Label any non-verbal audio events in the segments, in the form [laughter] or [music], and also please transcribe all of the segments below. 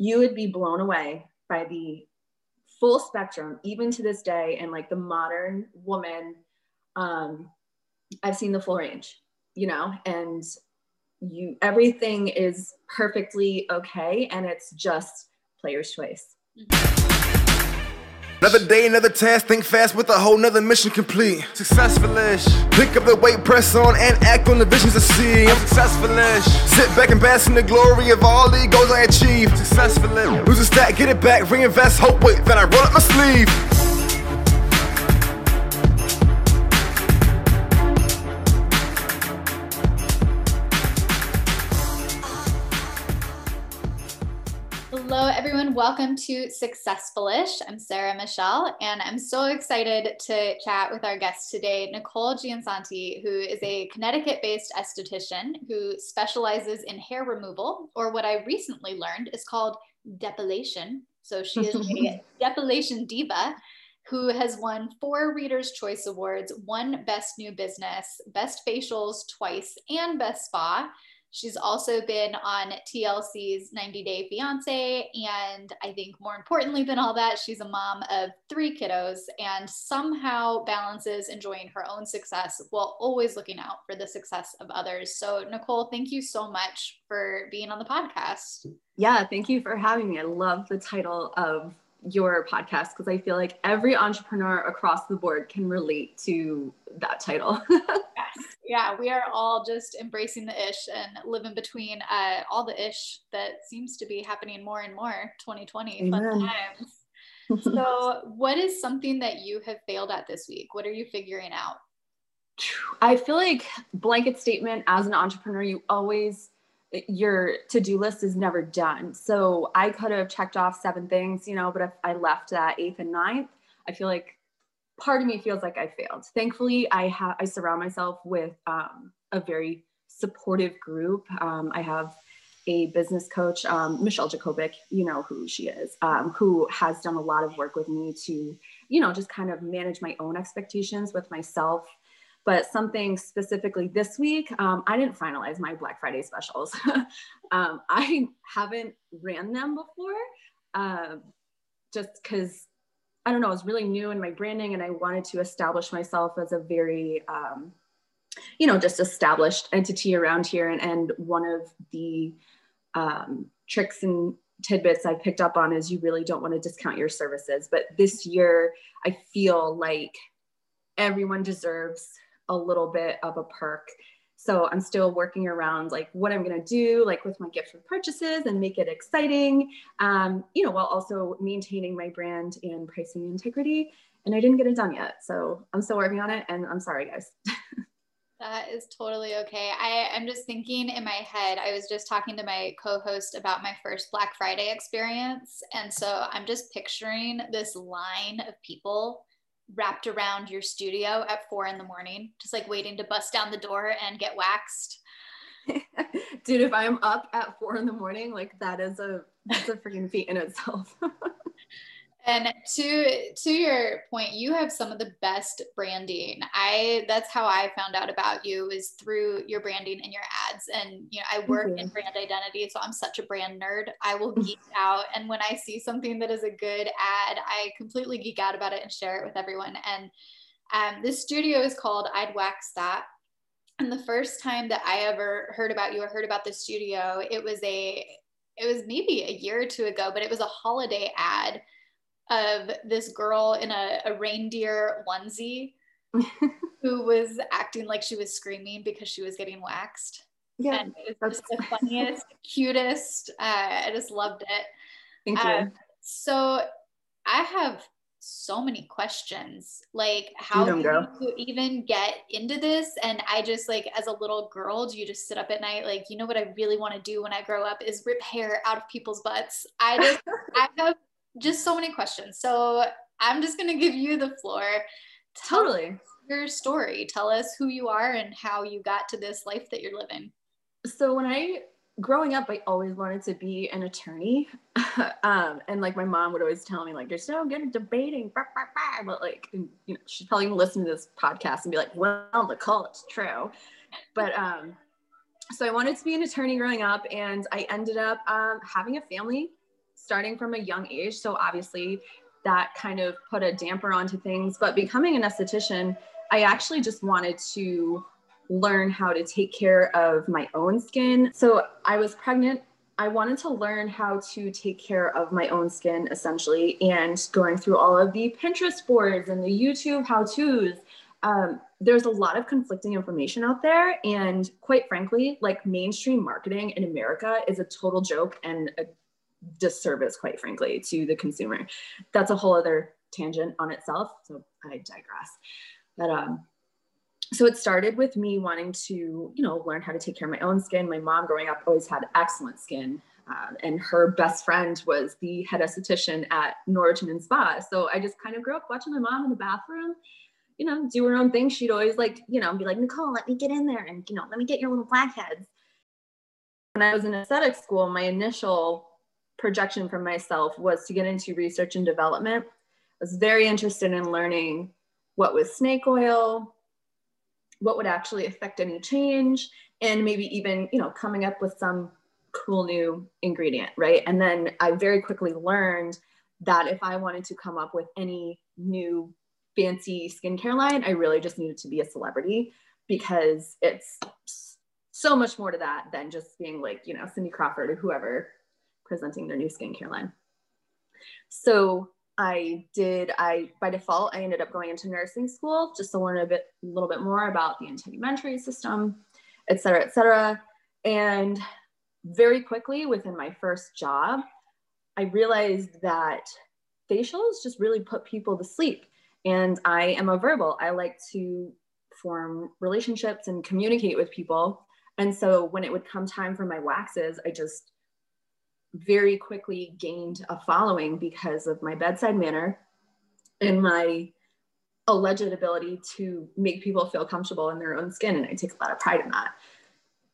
you would be blown away by the full spectrum, even to this day, and like the modern woman. Um, I've seen the full range, you know, and you everything is perfectly okay, and it's just player's choice. Another day, another task, think fast with a whole nother mission complete. Successful-ish. Pick up the weight, press on, and act on the visions I see. I'm successful-ish. Sit back and bask in the glory of all the goals I achieved. Successful-ish. Lose a stack, get it back, reinvest, hope, wait, then I roll up my sleeve. Everyone. Welcome to Successfulish. I'm Sarah Michelle, and I'm so excited to chat with our guest today, Nicole Giansanti, who is a Connecticut based esthetician who specializes in hair removal, or what I recently learned is called depilation. So she is a [laughs] depilation diva who has won four Reader's Choice Awards, one Best New Business, Best Facials twice, and Best Spa. She's also been on TLC's 90 Day Fiance. And I think more importantly than all that, she's a mom of three kiddos and somehow balances enjoying her own success while always looking out for the success of others. So, Nicole, thank you so much for being on the podcast. Yeah, thank you for having me. I love the title of your podcast because I feel like every entrepreneur across the board can relate to that title. [laughs] yes. Yeah, we are all just embracing the ish and living between uh, all the ish that seems to be happening more and more 2020 fun times. so, [laughs] what is something that you have failed at this week? What are you figuring out? I feel like blanket statement as an entrepreneur, you always your to-do list is never done. So I could have checked off seven things, you know, but if I left that eighth and ninth, I feel like part of me feels like I failed. Thankfully, I have I surround myself with um, a very supportive group. Um, I have a business coach, um, Michelle Jakovic, you know who she is, um, who has done a lot of work with me to, you know, just kind of manage my own expectations with myself but something specifically this week, um, I didn't finalize my Black Friday specials. [laughs] um, I haven't ran them before, uh, just because I don't know, I was really new in my branding and I wanted to establish myself as a very, um, you know, just established entity around here. And, and one of the um, tricks and tidbits I've picked up on is you really don't want to discount your services. But this year, I feel like everyone deserves a little bit of a perk. So I'm still working around like what I'm gonna do, like with my gift with purchases and make it exciting, um, you know, while also maintaining my brand and pricing integrity. And I didn't get it done yet. So I'm still working on it and I'm sorry, guys. [laughs] That is totally okay. I, I'm just thinking in my head, I was just talking to my co host about my first Black Friday experience. And so I'm just picturing this line of people wrapped around your studio at four in the morning, just like waiting to bust down the door and get waxed. [laughs] Dude, if I'm up at four in the morning, like that is a that's a freaking feat in itself. [laughs] And to to your point, you have some of the best branding. I that's how I found out about you is through your branding and your ads. And you know, I work in brand identity, so I'm such a brand nerd. I will geek out, and when I see something that is a good ad, I completely geek out about it and share it with everyone. And um, this studio is called I'd Wax That. And the first time that I ever heard about you or heard about the studio, it was a it was maybe a year or two ago, but it was a holiday ad of this girl in a, a reindeer onesie [laughs] who was acting like she was screaming because she was getting waxed. Yeah, and it was the funniest, [laughs] cutest. Uh, I just loved it. Thank you. Um, so I have so many questions like how do you even get into this and i just like as a little girl do you just sit up at night like you know what i really want to do when i grow up is rip hair out of people's butts i just [laughs] i have just so many questions. So I'm just going [laughs] to give you the floor. Tell totally. your story. Tell us who you are and how you got to this life that you're living. So when I growing up, I always wanted to be an attorney. [laughs] um, and like my mom would always tell me, like, you're so good at debating, bah, bah, bah. but like, you know, she's probably gonna listen to this podcast and be like, well, Nicole, it's true. But um, so I wanted to be an attorney growing up, and I ended up um, having a family starting from a young age. So obviously that kind of put a damper onto things. But becoming an esthetician, I actually just wanted to learn how to take care of my own skin. So I was pregnant. I wanted to learn how to take care of my own skin essentially and going through all of the Pinterest boards and the YouTube how to's. Um, there's a lot of conflicting information out there. And quite frankly, like mainstream marketing in America is a total joke and a disservice, quite frankly, to the consumer. That's a whole other tangent on itself. So I digress. But um, so it started with me wanting to, you know, learn how to take care of my own skin. My mom growing up always had excellent skin. Uh, and her best friend was the head esthetician at Norwich Inn and Spa. So I just kind of grew up watching my mom in the bathroom, you know, do her own thing. She'd always like, you know, be like, Nicole, let me get in there and, you know, let me get your little blackheads. When I was in aesthetic school, my initial projection for myself was to get into research and development. I was very interested in learning what was snake oil, what would actually affect any change, and maybe even, you know, coming up with some cool new ingredient, right? And then I very quickly learned that if I wanted to come up with any new fancy skincare line, I really just needed to be a celebrity because it's so much more to that than just being like, you know, Cindy Crawford or whoever presenting their new skincare line. So I did, I, by default, I ended up going into nursing school just to learn a bit, a little bit more about the integumentary system, et cetera, et cetera. And very quickly within my first job, I realized that facials just really put people to sleep. And I am a verbal. I like to form relationships and communicate with people. And so when it would come time for my waxes, I just very quickly gained a following because of my bedside manner and my alleged ability to make people feel comfortable in their own skin. And I take a lot of pride in that.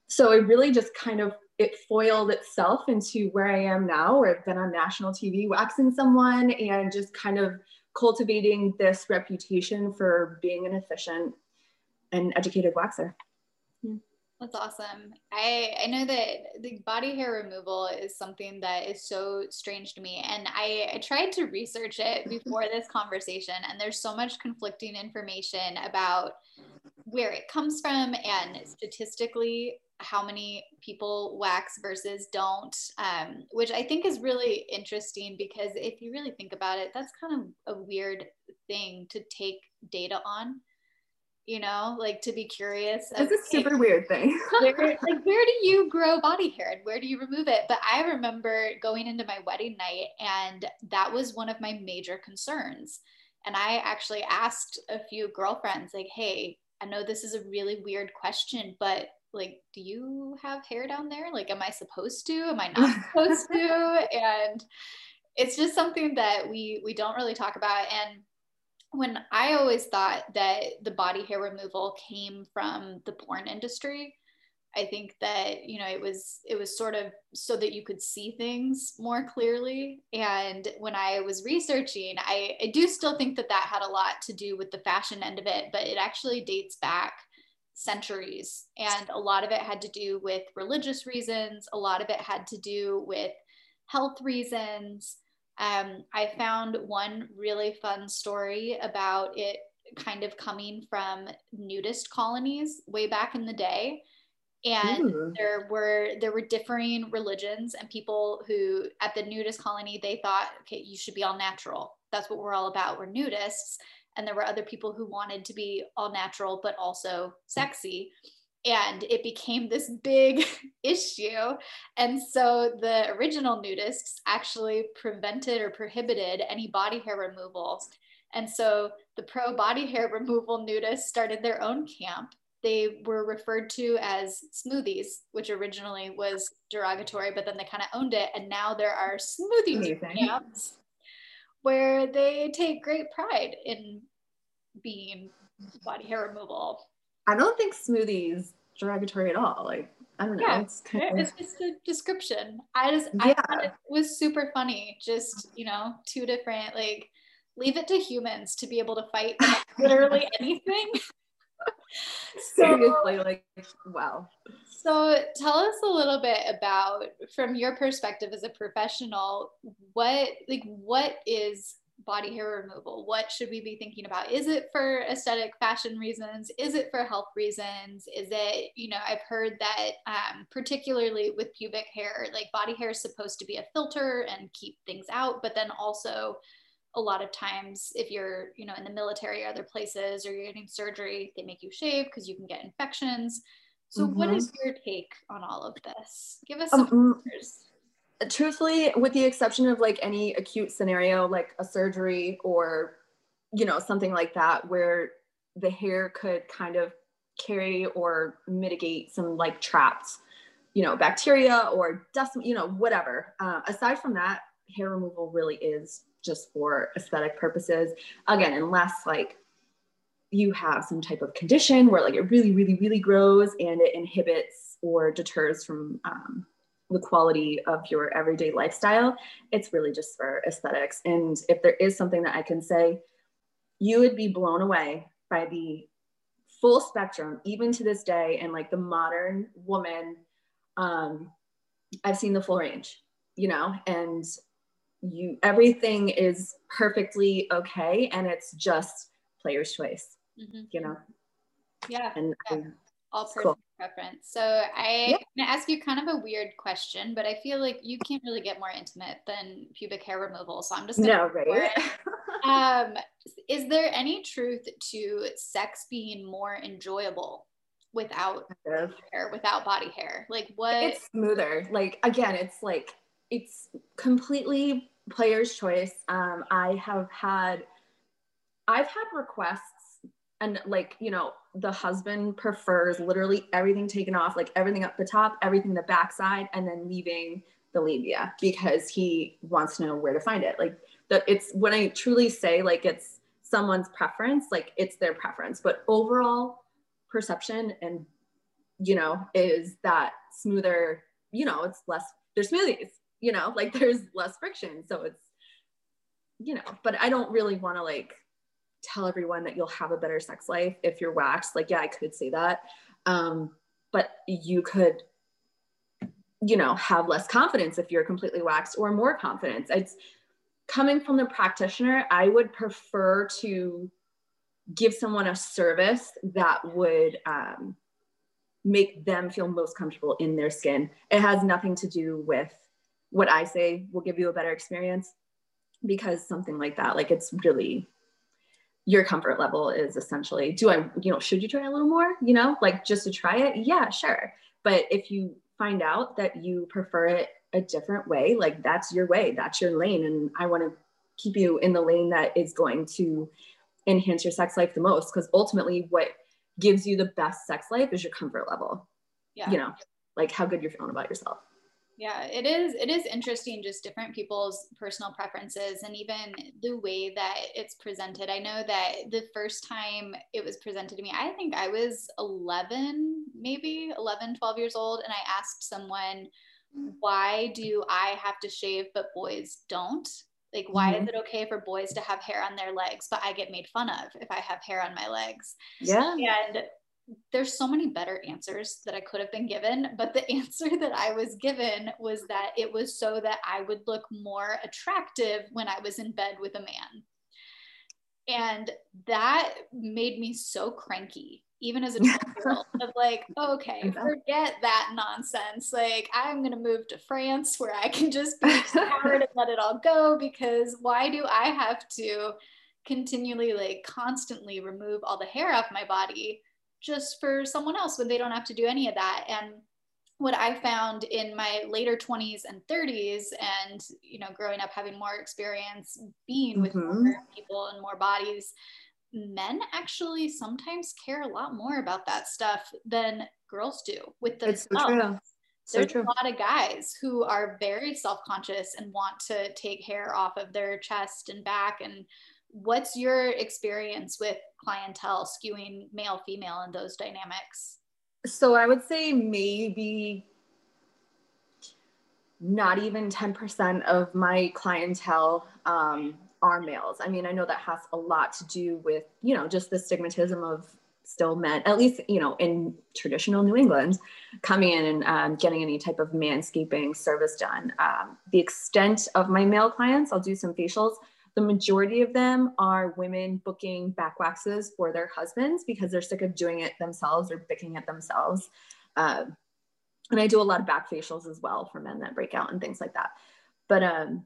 So it really just kind of it foiled itself into where I am now, where I've been on national TV waxing someone and just kind of cultivating this reputation for being an efficient and educated waxer. That's awesome. I, I know that the body hair removal is something that is so strange to me. And I, I tried to research it [laughs] before this conversation, and there's so much conflicting information about where it comes from and statistically how many people wax versus don't, um, which I think is really interesting because if you really think about it, that's kind of a weird thing to take data on you know, like to be curious. It's a super weird thing. [laughs] where, [laughs] like, where do you grow body hair and where do you remove it? But I remember going into my wedding night, and that was one of my major concerns. And I actually asked a few girlfriends, like, hey, I know this is a really weird question, but like, do you have hair down there? Like, am I supposed to? Am I not [laughs] supposed to? And it's just something that we we don't really talk about. And when I always thought that the body hair removal came from the porn industry, I think that you know it was it was sort of so that you could see things more clearly. And when I was researching, I, I do still think that that had a lot to do with the fashion end of it, but it actually dates back centuries, and a lot of it had to do with religious reasons. A lot of it had to do with health reasons um, I found one really fun story about it kind of coming from nudist colonies way back in the day. And Ooh. there were there were differing religions and people who at the nudist colony they thought okay you should be all natural. That's what we're all about. We're nudists. And there were other people who wanted to be all natural but also sexy and it became this big [laughs] issue. And so the original nudists actually prevented or prohibited any body hair removal. And so the pro body hair [laughs] removal nudists started their own camp. They were referred to as smoothies, which originally was derogatory, but then they kind of owned it. And now there are smoothie Amazing. camps where they take great pride in being body hair removal. I don't think smoothies derogatory at all. Like I don't know. Yeah, it's, kind of... it's just a description. I just yeah. I thought it was super funny. Just you know, two different like leave it to humans to be able to fight [laughs] literally anything. [laughs] Seriously, like wow. So tell us a little bit about from your perspective as a professional, what like what is body hair removal? What should we be thinking about? Is it for aesthetic fashion reasons? Is it for health reasons? Is it, you know, I've heard that um, particularly with pubic hair, like body hair is supposed to be a filter and keep things out, but then also a lot of times if you're, you know, in the military or other places or you're getting surgery, they make you shave because you can get infections. So mm-hmm. what is your take on all of this? Give us some um, truthfully with the exception of like any acute scenario like a surgery or you know something like that where the hair could kind of carry or mitigate some like trapped you know bacteria or dust you know whatever. Uh, aside from that hair removal really is just for aesthetic purposes. Again unless like you have some type of condition where like it really really really grows and it inhibits or deters from um, the quality of your everyday lifestyle. It's really just for aesthetics. And if there is something that I can say, you would be blown away by the full spectrum, even to this day, and like the modern woman. Um, I've seen the full range, you know, and you everything is perfectly okay, and it's just player's choice, mm-hmm. you know. Yeah. And yeah. all personal cool preference. So I, am gonna ask you kind of a weird question, but I feel like you can't really get more intimate than pubic hair removal. So I'm just gonna no, right? um, is there any truth to sex being more enjoyable without hair, without body hair? Like what? It's smoother. Like again, it's like it's completely player's choice. Um, I have had, I've had requests and like you know the husband prefers literally everything taken off like everything up the top everything the backside and then leaving the labia because he wants to know where to find it. Like that it's when i truly say like it's someone's preference like it's their preference. But overall perception and you know is that smoother you know it's less there's smoothies you know like [laughs] there's less friction. So it's you know but i don't really want to like tell everyone that you'll have a better sex life if you're waxed. Like, yeah, I could say that. Um, but you could, you know, have less confidence if you're completely waxed or more confidence. It's coming from the practitioner, I would prefer to give someone a service that would um, make them feel most comfortable in their skin. It has nothing to do with what I say will give you a better experience because something like that, like it's really your comfort level is essentially do i you know should you try a little more you know like just to try it? Yeah sure. But if you find out that you prefer it a different way like that's your way that's your lane. And i want to keep you in the lane that is going to enhance your sex life the most because ultimately what gives you the best sex life is your comfort level. Yeah. You know like how good you're feeling about yourself yeah it is it is interesting just different people's personal preferences and even the way that it's presented. I know that the first time it was presented to me i think i was 11 maybe 11 12 years old and i asked someone why do i have to shave but boys don't? Like why mm-hmm. is it okay for boys to have hair on their legs but i get made fun of if i have hair on my legs? Yeah. And there's so many better answers that I could have been given, but the [laughs] answer that I was given was that it was so that I would look more attractive when I was in bed with a man. And that made me so cranky, even as a [laughs] 12 year old, of like, oh, okay, forget that nonsense. Like, I'm going to move to France where I can just be [laughs] empowered and let it all go because why do I have to continually, like, constantly remove all the hair off my body? Just for someone else when they don't have to do any of that. And what I found in my later 20s and 30s, and you know, growing up having more experience being with mm-hmm. more people and more bodies, men actually sometimes care a lot more about that stuff than girls do with themselves. It's so true. So There's true. a lot of guys who are very self-conscious and want to take hair off of their chest and back and what's your experience with clientele skewing male female in those dynamics so i would say maybe not even 10% of my clientele um, are males i mean i know that has a lot to do with you know just the stigmatism of still men, at least, you know, in traditional New England, coming in and um, getting any type of manscaping service done. Um, the extent of my male clients, I'll do some facials. The majority of them are women booking back waxes for their husbands because they're sick of doing it themselves or picking it themselves. Uh, and I do a lot of back facials as well for men that break out and things like that. But um,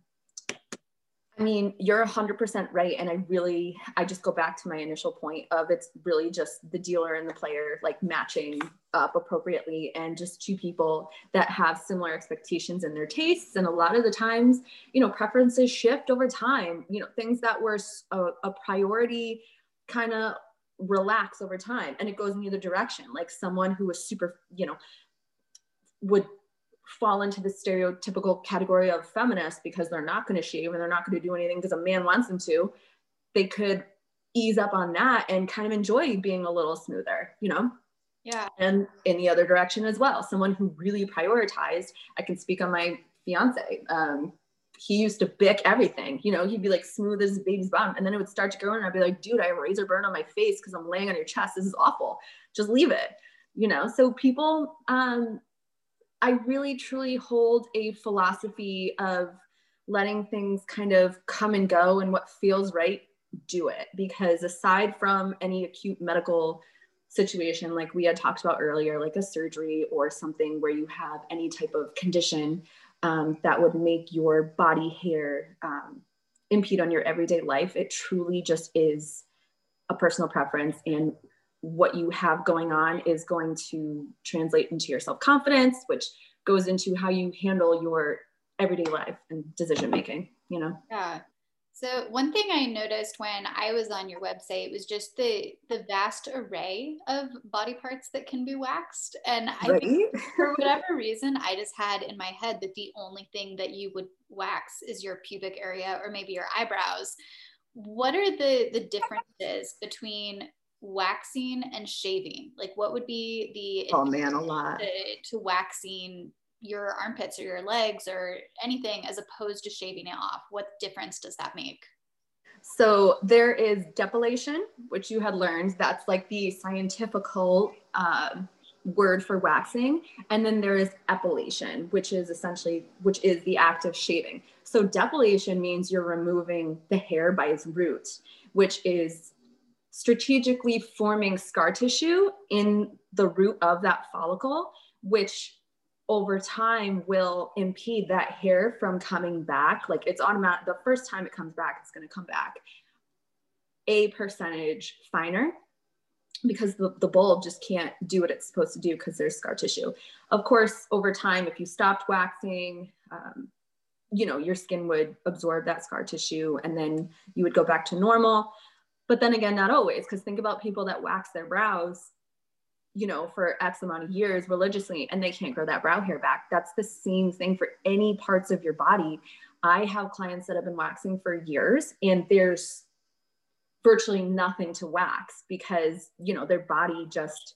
I mean, you're 100% right. And I really, I just go back to my initial point of it's really just the dealer and the player like matching up appropriately and just two people that have similar expectations in their tastes. And a lot of the times, you know, preferences shift over time. You know, things that were a, a priority kind of relax over time and it goes in either direction. Like someone who was super, you know, would fall into the stereotypical category of feminist because they're not going to shave and they're not going to do anything because a man wants them to, they could ease up on that and kind of enjoy being a little smoother, you know? Yeah. And in the other direction as well, someone who really prioritized, I can speak on my fiance. Um, he used to Bic everything, you know, he'd be like smooth as a baby's bum. And then it would start to grow and I'd be like, dude, I have razor burn on my face because I'm laying on your chest. This is awful. Just leave it, you know? So people, um, I really truly hold a philosophy of letting things kind of come and go and what feels right, do it. Because aside from any acute medical situation, like we had talked about earlier, like a surgery or something where you have any type of condition um, that would make your body hair um, impede on your everyday life, it truly just is a personal preference and what you have going on is going to translate into your self confidence, which goes into how you handle your everyday life and decision making, you know? Yeah. So one thing I noticed when I was on your website was just the the vast array of body parts that can be waxed. And I right? think [laughs] for whatever reason, I just had in my head that the only thing that you would wax is your pubic area or maybe your eyebrows. What are the the differences between waxing and shaving? Like what would be the oh man, a lot to, to waxing your armpits or your legs or anything as opposed to shaving it off? What difference does that make? So there is depilation, which you had learned. That's like the scientifical uh, word for waxing, and then there is epilation, which is essentially which is the act of shaving. So depilation means you're removing the hair by its root, which is strategically forming scar tissue in the root of that follicle, which over time will impede that hair from coming back. Like it's automatic, the first time it comes back, it's to come back a percentage finer because the, the bulb just can't do what it's supposed to do because there's scar tissue. Of course, over time, if you stopped waxing, um, you know, your skin would absorb that scar tissue and then you would go back to normal. But then again, not always, because think about people that wax their brows you know, for X amount of years religiously and they can't grow that brow hair back. That's the same thing for any parts of your body. I have clients that have been waxing for years and there's virtually nothing to wax because, you know, their body just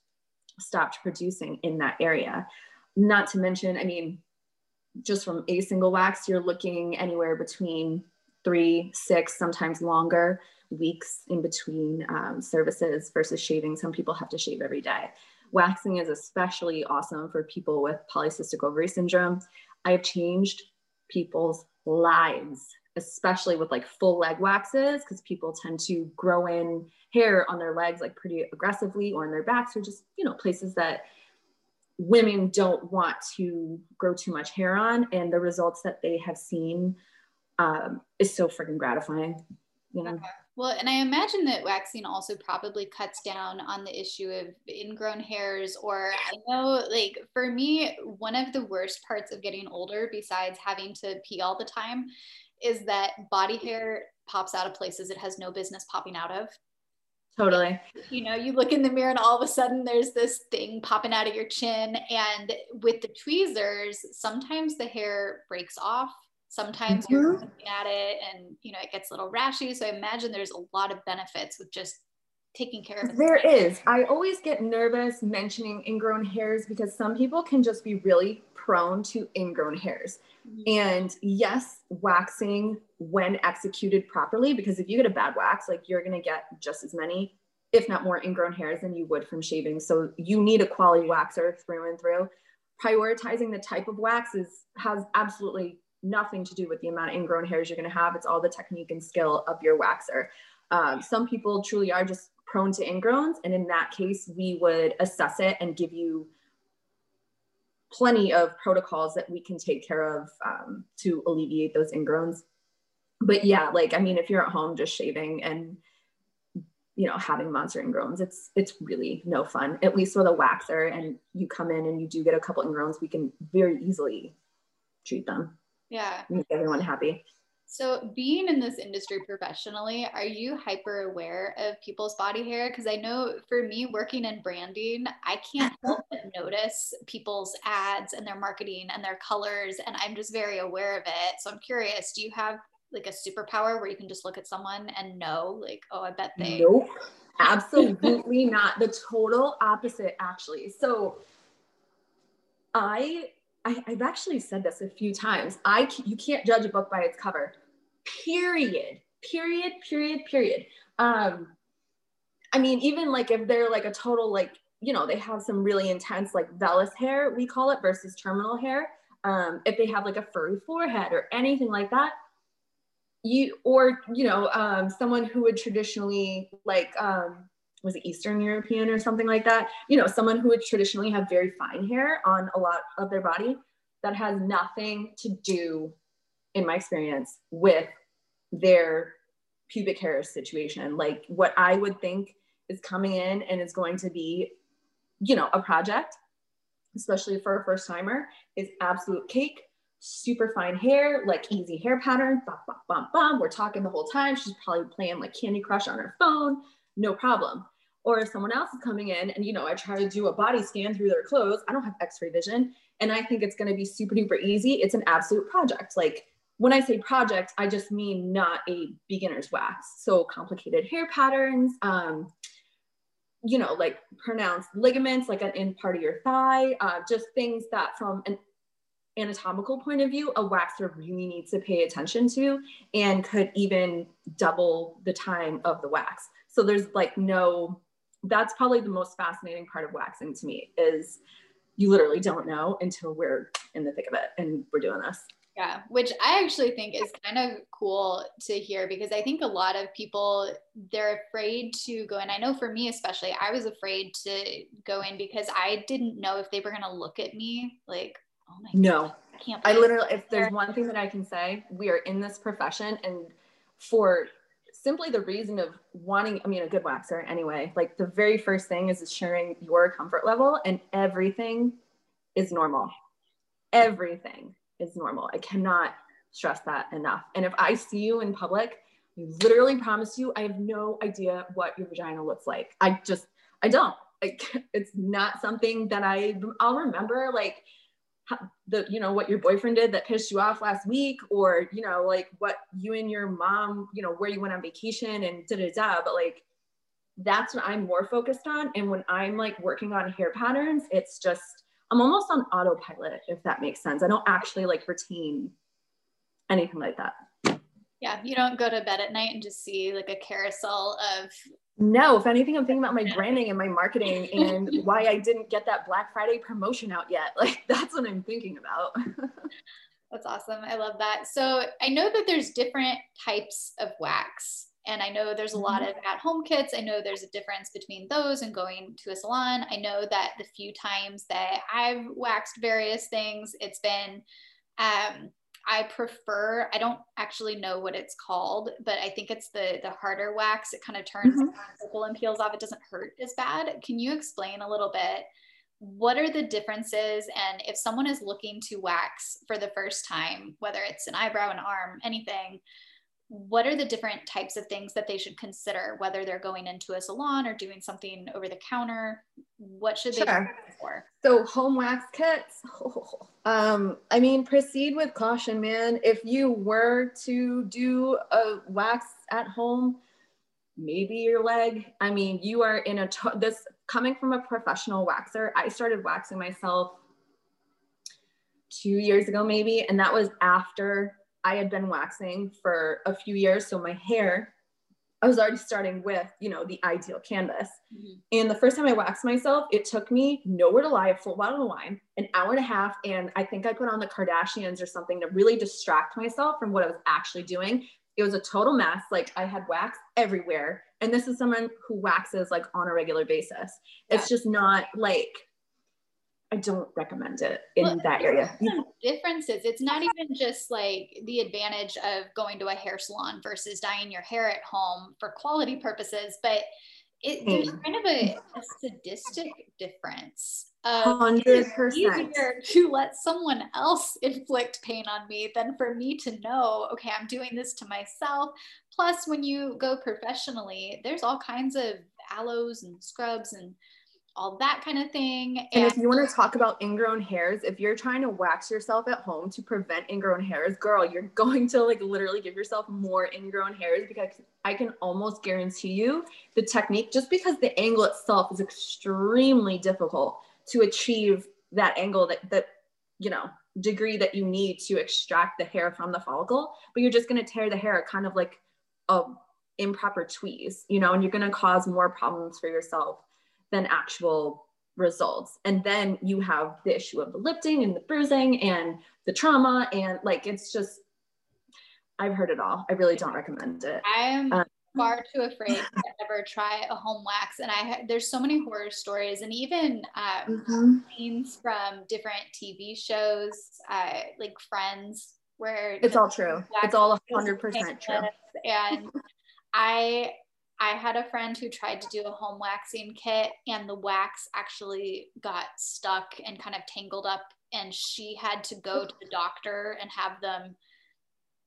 stopped producing in that area. Not to mention, I mean, just from a single wax, you're looking anywhere between three, six, sometimes longer weeks in between um, services versus shaving. Some people have to shave every day. Waxing is especially awesome for people with polycystic ovary syndrome. I have changed people's lives, especially with like full leg waxes, because people tend to grow in hair on their legs like pretty aggressively or in their backs or just, you know, places that women don't want to grow too much hair on. And the results that they have seen um, is so freaking gratifying, you know. Okay. Well, and I imagine that waxing also probably cuts down on the issue of ingrown hairs. Or I know, like, for me, one of the worst parts of getting older, besides having to pee all the time, is that body hair pops out of places it has no business popping out of. Totally. You know, you look in the mirror and all of a sudden there's this thing popping out of your chin. And with the tweezers, sometimes the hair breaks off sometimes mm-hmm. you're looking at it and you know it gets a little rashy so i imagine there's a lot of benefits with just taking care of it there is i always get nervous mentioning ingrown hairs because some people can just be really prone to ingrown hairs mm-hmm. and yes waxing when executed properly because if you get a bad wax like you're going to get just as many if not more ingrown hairs than you would from shaving. So you need a quality waxer through and through. Prioritizing the type of wax is, has absolutely nothing to do with the amount of ingrown hairs you're going to have. It's all the technique and skill of your waxer. Um, some people truly are just prone to ingrowns. And in that case, we would assess it and give you plenty of protocols that we can take care of um, to alleviate those ingrowns. But yeah, like, I mean, if you're at home just shaving and you know having monster ingrowns it's it's really no fun at least with a waxer and you come in and you do get a couple ingrowns we can very easily treat them yeah make everyone happy so, being in this industry professionally, are you hyper aware of people's body hair? Because I know for me, working in branding, I can't [laughs] help but notice people's ads and their marketing and their colors, and I'm just very aware of it. So, I'm curious do you have like a superpower where you can just look at someone and know, like, oh, I bet they. Nope, [laughs] absolutely not. The total opposite, actually. So, I I, have actually said this a few times. I you can't judge a book by its cover period, period, period, period. Um, I mean, even like if they're like a total, like, you know, they have some really intense, like vellus hair, we call it, versus terminal hair. Um, if they have like a furry forehead or anything like that, you, or, you know, um, someone who would traditionally like, um, was it Eastern European or something like that? You know, someone who would traditionally have very fine hair on a lot of their body that has nothing to do in my experience with their pubic hair situation. Like what I would think is coming in and is going to be, you know, a project, especially for a first timer, is absolute cake. Super fine hair, like easy hair pattern, bum, bum, bum, bum. We're talking the whole time. She's probably playing like Candy Crush on her phone, no problem. Or if someone else is coming in and, you know, I try to do a body scan through their clothes, I don't have x ray vision. And I think it's going to be super duper easy. It's an absolute project. Like when I say project, I just mean not a beginner's wax. So complicated hair patterns, um, you know, like pronounced ligaments, like an in part of your thigh, uh, just things that from an anatomical point of view, a waxer really needs to pay attention to and could even double the time of the wax. So there's like no, that's probably the most fascinating part of waxing to me is you literally don't know until we're in the thick of it and we're doing this. Yeah, which I actually think is kind of cool to hear because I think a lot of people they're afraid to go in. I know for me especially, I was afraid to go in because I didn't know if they were going to look at me like, oh my no. God, I can't. I literally if there's one thing that I can say, we are in this profession and for simply the reason of wanting i mean a good waxer anyway like the very first thing is sharing your comfort level and everything is normal everything is normal. I cannot stress that enough. And if I see you in public, I literally promise you, I have no idea what your vagina looks like. I just, I don't. Like, [laughs] it's not something that I, I'll remember like the, you know, what your boyfriend did that pissed you off last week, or, you know, like what you and your mom, you know, where you went on vacation and da da da. But like, that's what I'm more focused on. And when I'm like working on hair patterns, it's just, I'm almost on autopilot, if that makes sense. I don't actually like retain anything like that. Yeah, you don't go to bed at night and just see like a carousel of. No, if anything, I'm thinking about my branding and my marketing [laughs] and why I didn't get that Black Friday promotion out yet. [laughs] Like, that's what I'm thinking about. [laughs] that's awesome. I love that. So, I know that there's different types of wax and I know there's a lot mm-hmm. of at home kits. I know there's a difference between those and going to a salon. I know that the few times that I've waxed various things, it's been, um, I prefer, I don't actually know what it's called, but I think it's the the harder wax. It kind of turns mm-hmm. and peels off. It doesn't hurt as bad. Can you explain a little bit what are the differences and if someone is looking to wax for the first time whether it's an eyebrow an arm anything what are the different types of things that they should consider whether they're going into a salon or doing something over the counter? What should they sure. for? So home wax kits [laughs] um i mean proceed with caution man. If you were to do a wax at home maybe your leg. I mean you are in a to- this coming from a professional waxer i started waxing myself two years ago maybe and that was after I had been waxing for a few years, so my hair I was already starting with, you know, the ideal canvas. Mm-hmm. And the first time I waxed myself, it took me nowhere to lie, a full bottle of wine, an hour and a half. And I think I put on the Kardashians or something to really distract myself from what I was actually doing. It was a total mess. Like I had wax everywhere. And this is someone who waxes like on a regular basis. Yeah. It's just not like I don't recommend it in well, that area. Differences. It's not even just like the advantage of going to a hair salon versus dyeing your hair at home for quality purposes, but it, there's mm. kind of a, a sadistic difference. Hundred percent. Easier to let someone else inflict pain on me than for me to know, okay, I'm doing this to myself. Plus, when you go professionally, there's all kinds of aloes and scrubs and all that kind of thing. And, and if you want to talk about ingrown hairs, if you're trying to wax yourself at home to prevent ingrown hairs, girl, you're [laughs] going to like literally give yourself more ingrown hairs because I can almost guarantee you the technique, just because the angle itself is extremely difficult to achieve that angle that, that, you know, degree that you need to extract the hair from the follicle, but you're just going to tear the hair kind of like a improper tweeze, you know, and you're going to cause more problems for yourself than actual results. And then you have the issue of the lifting and the bruising and the trauma. And like, it's just, I've heard it all. I really don't recommend it. I'm um, far too afraid to [laughs] ever try a home wax. And I, there's so many horror stories and even uh, mm-hmm. scenes from different TV shows, uh, like Friends, where it's all true. It's all 100% true. And I, I had a friend who tried to do a home waxing kit and the wax actually got stuck and kind of tangled up and she had to go to the doctor and have them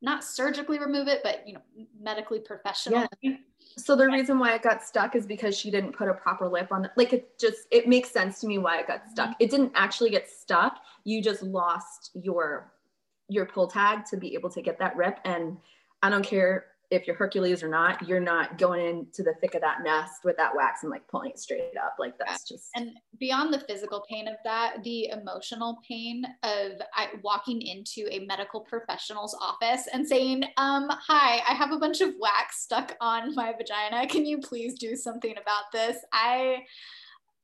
not surgically remove it but you know medically professional yeah. so the reason why it got stuck is because she didn't put a proper lip on it like it just it makes sense to me why it got stuck mm-hmm. it didn't actually get stuck you just lost your your pull tag to be able to get that rip and i don't care if you're Hercules or not, you're not going into the thick of that nest with that wax and like pulling it straight up. Like that's just. And beyond the physical pain of that, the emotional pain of I, walking into a medical professional's office and saying, um, "Hi, I have a bunch of wax stuck on my vagina. Can you please do something about this?" I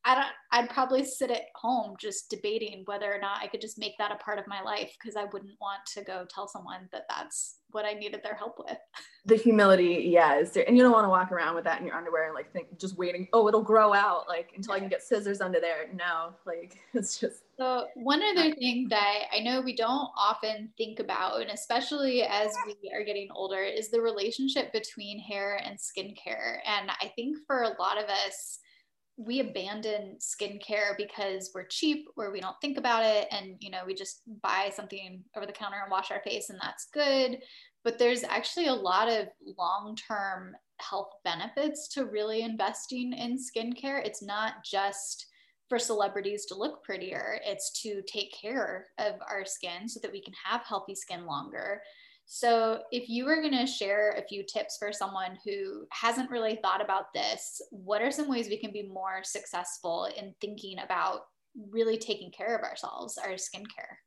I don't, I'd probably sit at home just debating whether or not I could just make that a part of my life because I wouldn't want to go tell someone that that's what I needed their help with. The humility, yeah, is there, and you don't want to walk around with that in your underwear and like think just waiting, oh, it'll grow out like until I can get scissors under there. No, like [laughs] it's just. So one other thing that I know we don't often think about, and especially as we are getting older, is the relationship between hair and skincare. And I think for a lot of us we abandon skincare because we're cheap or we don't think about it. And you know we just buy something over the counter and wash our face and that's good. But there's actually a lot of long-term health benefits to really investing in skincare. It's not just for celebrities to look prettier. It's to take care of our skin so that we can have healthy skin longer so, if you were going to share a few tips for someone who hasn't really thought about this, what are some ways we can be more successful in thinking about really taking care of ourselves, our skincare?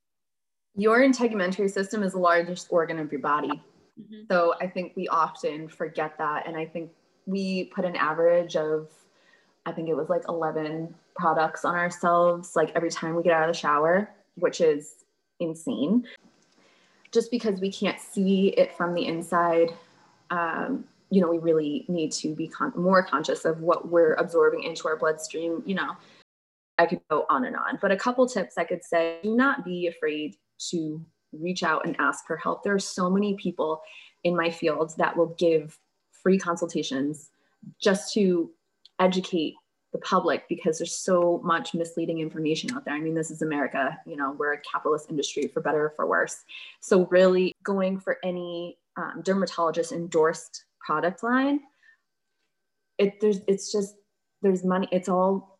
Your integumentary system is the largest organ of your body. Mm-hmm. So, I think we often forget that. And I think we put an average of, I think it was like 11 products on ourselves, like every time we get out of the shower, which is insane just because we can't see it from the inside, um, you know, we really need to be con- more conscious of what we're absorbing into our bloodstream. You know, I could go on and on, but a couple tips I could say do not be afraid to reach out and ask for help. There are so many people in my field that will give free consultations just to educate the public because there's so much misleading information out there. I mean, this is America, you know, we're a capitalist industry for better or for worse. So, really going for any um, dermatologist endorsed product line, it there's it's just there's money. It's all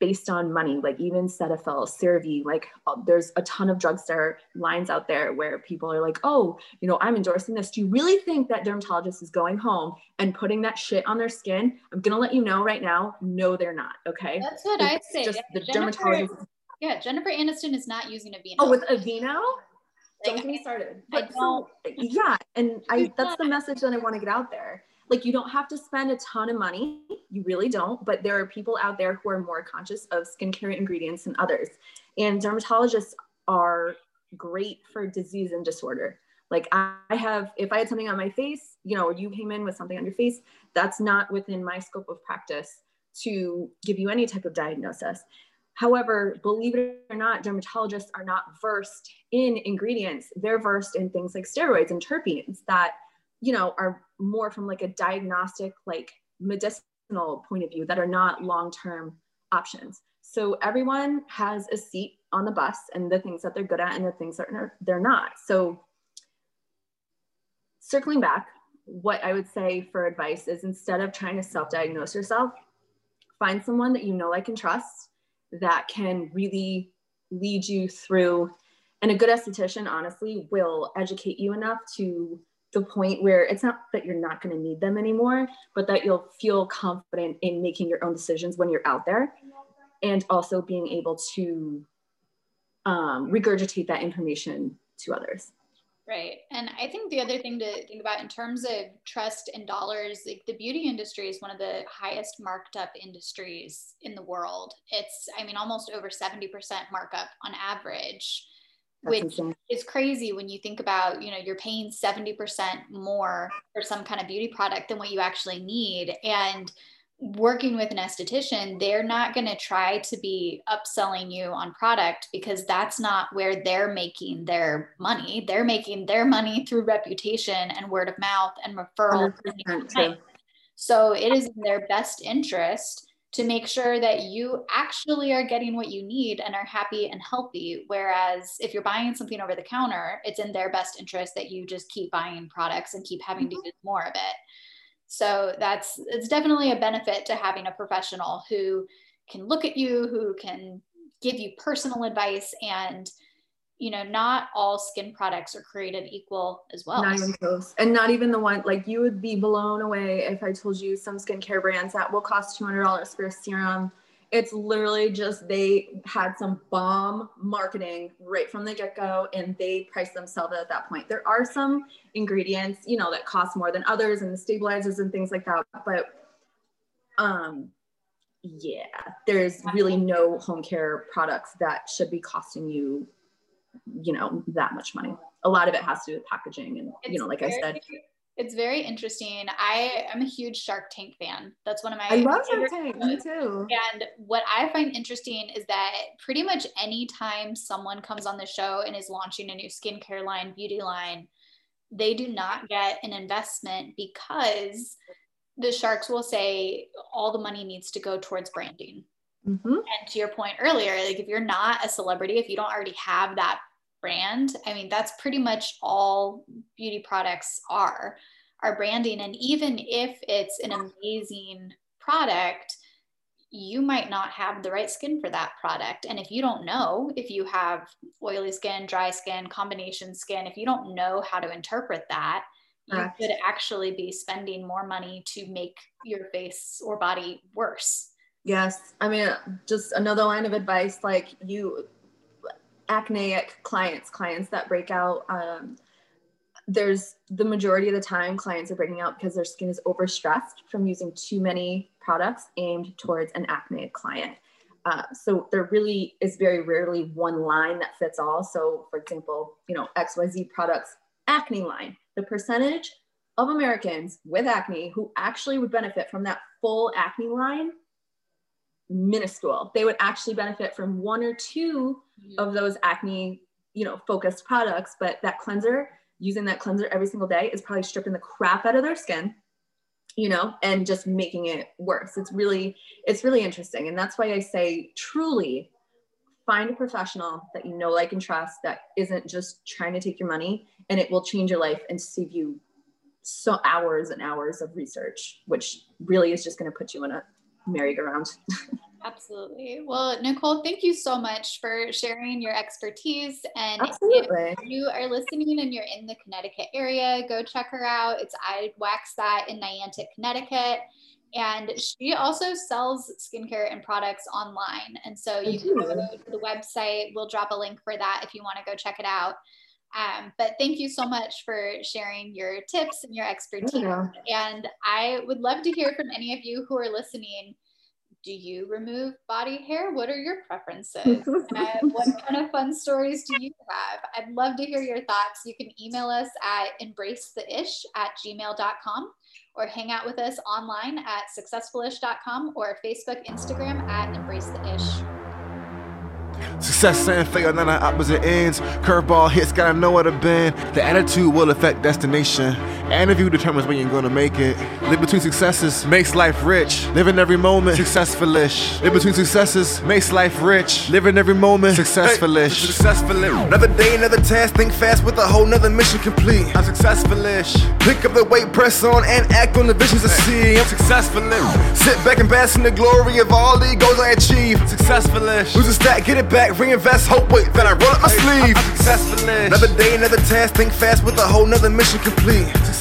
based on money, like even Cetaphil, CeraVe, like uh, there's a ton of drugstore lines out there where people are like, oh, you know, I'm endorsing this. Do you really think that dermatologist is going home and putting that shit on their skin? I'm gonna let you know right now, no, they're not. Okay. That's what I say. Just the Jennifer, dermatologist. Yeah, Jennifer Aniston is not using Aveeno. Oh, with Aveeno? Don't get me started. But so, yeah, and I [laughs] that's the message that I want to get out there. Like you don't have to spend a ton of money. You really don't, but there are people out there who are more conscious of skincare ingredients than others. And dermatologists are great for disease and disorder. Like I have, if I had something on my face, you know, or you came in with something on your face, that's not within my scope of practice to give you any type of diagnosis. However, believe it or not, dermatologists are not versed in ingredients. They're versed in things like steroids and terpenes that, you know, are more from like a diagnostic, like medicinal point of view that are not long-term options. So everyone has a seat on the bus and the things that they're good at and the things that they're not. So circling back, what I would say for advice is instead of trying to self-diagnose yourself, find someone that you know, like, and trust that can really lead you through. And a good esthetician, honestly, will educate you enough to the point where it's not that you're not going to need them anymore, but that you'll feel confident in making your own decisions when you're out there and also being able to um, regurgitate that information to others. Right. And I think the other thing to think about in terms of trust and dollars, like the beauty industry is one of the highest marked up industries in the world. It's, I mean, almost over 70% markup on average, That's which insane. is crazy when you think about, you know, you're paying 70% more for some kind of beauty product than what you actually need. And working with an esthetician, they're not going to try to be upselling you on product because that's not where they're making their money. They're making their money through reputation and word of mouth and referral. So it is in their best interest to make sure that you actually are getting what you need and are happy and healthy. Whereas if you're buying something over the counter, it's in their best interest that you just keep buying products and keep having to mm-hmm. use more of it. So that's it's definitely a benefit to having a professional who can look at you, who can give you personal advice and you know, not all skin products are created equal as well. Not even close. And not even the one like you would be blown away if I told you some skincare brands that will cost $200 for a serum it's literally just they had some bomb marketing right from the get-go and they priced themselves at that point there are some ingredients you know that cost more than others and the stabilizers and things like that but um yeah there's really no home care products that should be costing you you know that much money a lot of it has to do with packaging and it's you know like i said it's very interesting. I am a huge Shark Tank fan. That's one of my. I love Shark Tank. Me too. And what I find interesting is that pretty much anytime someone comes on the show and is launching a new skincare line, beauty line, they do not get an investment because the sharks will say all the money needs to go towards branding. Mm-hmm. And to your point earlier, like if you're not a celebrity, if you don't already have that brand. I mean, that's pretty much all beauty products are, are branding. And even if it's an amazing product, you might not have the right skin for that product. And if you don't know if you have oily skin, dry skin, combination skin, if you don't know how to interpret that, you could actually be spending more money to make your face or body worse. Yes. I mean, just another line of advice like you acneic clients, clients that break out. Um, there's the majority of the time clients are breaking out because their skin is overstressed from using too many products aimed towards an acneic client. Uh, so there really is very rarely one line that fits all. So for example, you know, XYZ products acne line, the percentage of Americans with acne who actually would benefit from that full acne line minuscule. They would actually benefit from one or 2 mm-hmm. of those acne, you know, focused products, but that cleanser, using that cleanser every single day is probably stripping the crap out of their skin, you know, and just making it worse. It's really, it's really interesting. And that's why I say truly find a professional that you know, like, and trust that isn't just trying to take your money and it will change your life and save you so hours and hours of research, which really is just going to put you in a merry-go-round. Absolutely. Well, Nicole, thank you so much for sharing your expertise. And Absolutely. if you are listening and you're in the Connecticut area, go check her out. It's I Wax That in Niantic, Connecticut. And she also sells skincare and products online. And so you can go to the website. We'll drop a link for that if you want to go check it out. Um, but thank you so much for sharing your tips and your expertise. Yeah. And I would love to hear from any of you who are listening. Do you remove body hair? What are your preferences? [laughs] uh, what kind of fun stories do you have? I'd love to hear your thoughts. You can email us at embracetheish at gmail.com or hang out with us online at successfulish.com or Facebook, Instagram at embracetheish. Success and failure, none of opposite ends. Curveball hits, gotta know where to bend. The attitude will affect destination. And if you determines when you're gonna make it. Live between successes makes life rich. Living every moment, successfulish. Live between successes makes life rich. Living every moment, successfulish. Hey, successfulish. Another day, another task. Think fast with a whole nother mission complete. I'm successfulish. Pick up the weight, press on, and act on the visions I see. I'm successfulish. Sit back and bask in the glory of all the goals I achieve. Successfulish. Lose a stack, get it back, reinvest, hope, wait, then I roll up my sleeve. Successfulish. Another day, another task, think fast with a whole nother mission complete. Successfulish.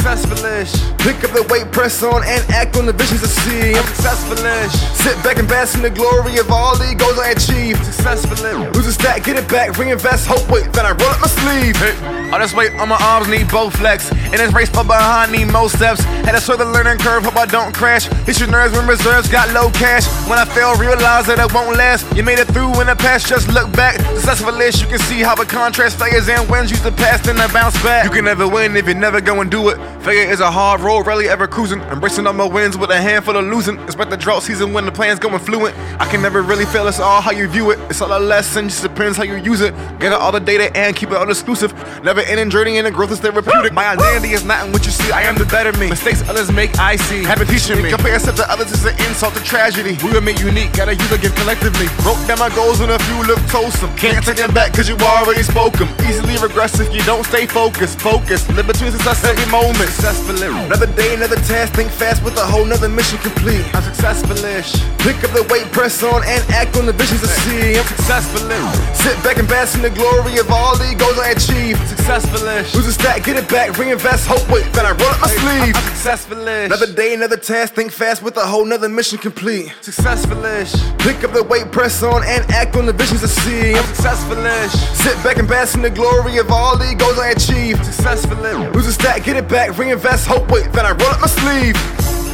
Pick up the weight, press on, and act on the visions I see. I'm successfulish. Sit back and bask in the glory of all the goals I achieve. Successfulish. Lose a stack, get it back, reinvest, hope, wait, then I roll up my sleeve. Hey. All this weight on my arms need both flex. In this race, far behind, need most steps. Had to sort the learning curve, hope I don't crash. Hit your nerves when reserves got low cash. When I fail, realize that it won't last. You made it through in the past, just look back. Successful list, you can see how the contrast failures and wins use the past and then bounce back. You can never win if you never go and do it. Failure is a hard road, rarely ever cruising. Embracing all my wins with a handful of losing. Expect the drought season when the plan's going fluent. I can never really fail, it's all how you view it. It's all a lesson, just depends how you use it. Gather all the data and keep it all exclusive. Never ending journey and the growth is therapeutic. My identity is not in what you see, I am the better me. Mistakes others make, I see. Have been teaching me. Compare yourself to others is an insult to tragedy. We were made unique, gotta use again collectively. Broke down my goals and a few look wholesome. Can't take it back cause you already spoke them. Easily regressive, you don't stay focused. Focus, live between success every moment. Successfully. Another day, another task, think fast with a whole nother mission complete. I'm successfulish. Pick up the weight, press on, and act on the visions I see. I'm successfulish. Sit back and bask in the glory of all the goals I achieve. Successfulish. Lose a stack, get it back, reinvest, hope, wait, then I roll up my sleeve. I'm successfulish. Another day, another task, think fast with a whole nother mission complete. Successfulish. Pick up the weight, press on, and act on the visions I see. I'm successfulish. Sit back and bask in the glory of all the goals I achieve. Successfulish. Lose a stack, get it back, reinvest, hope, wait, then I roll up my sleeve.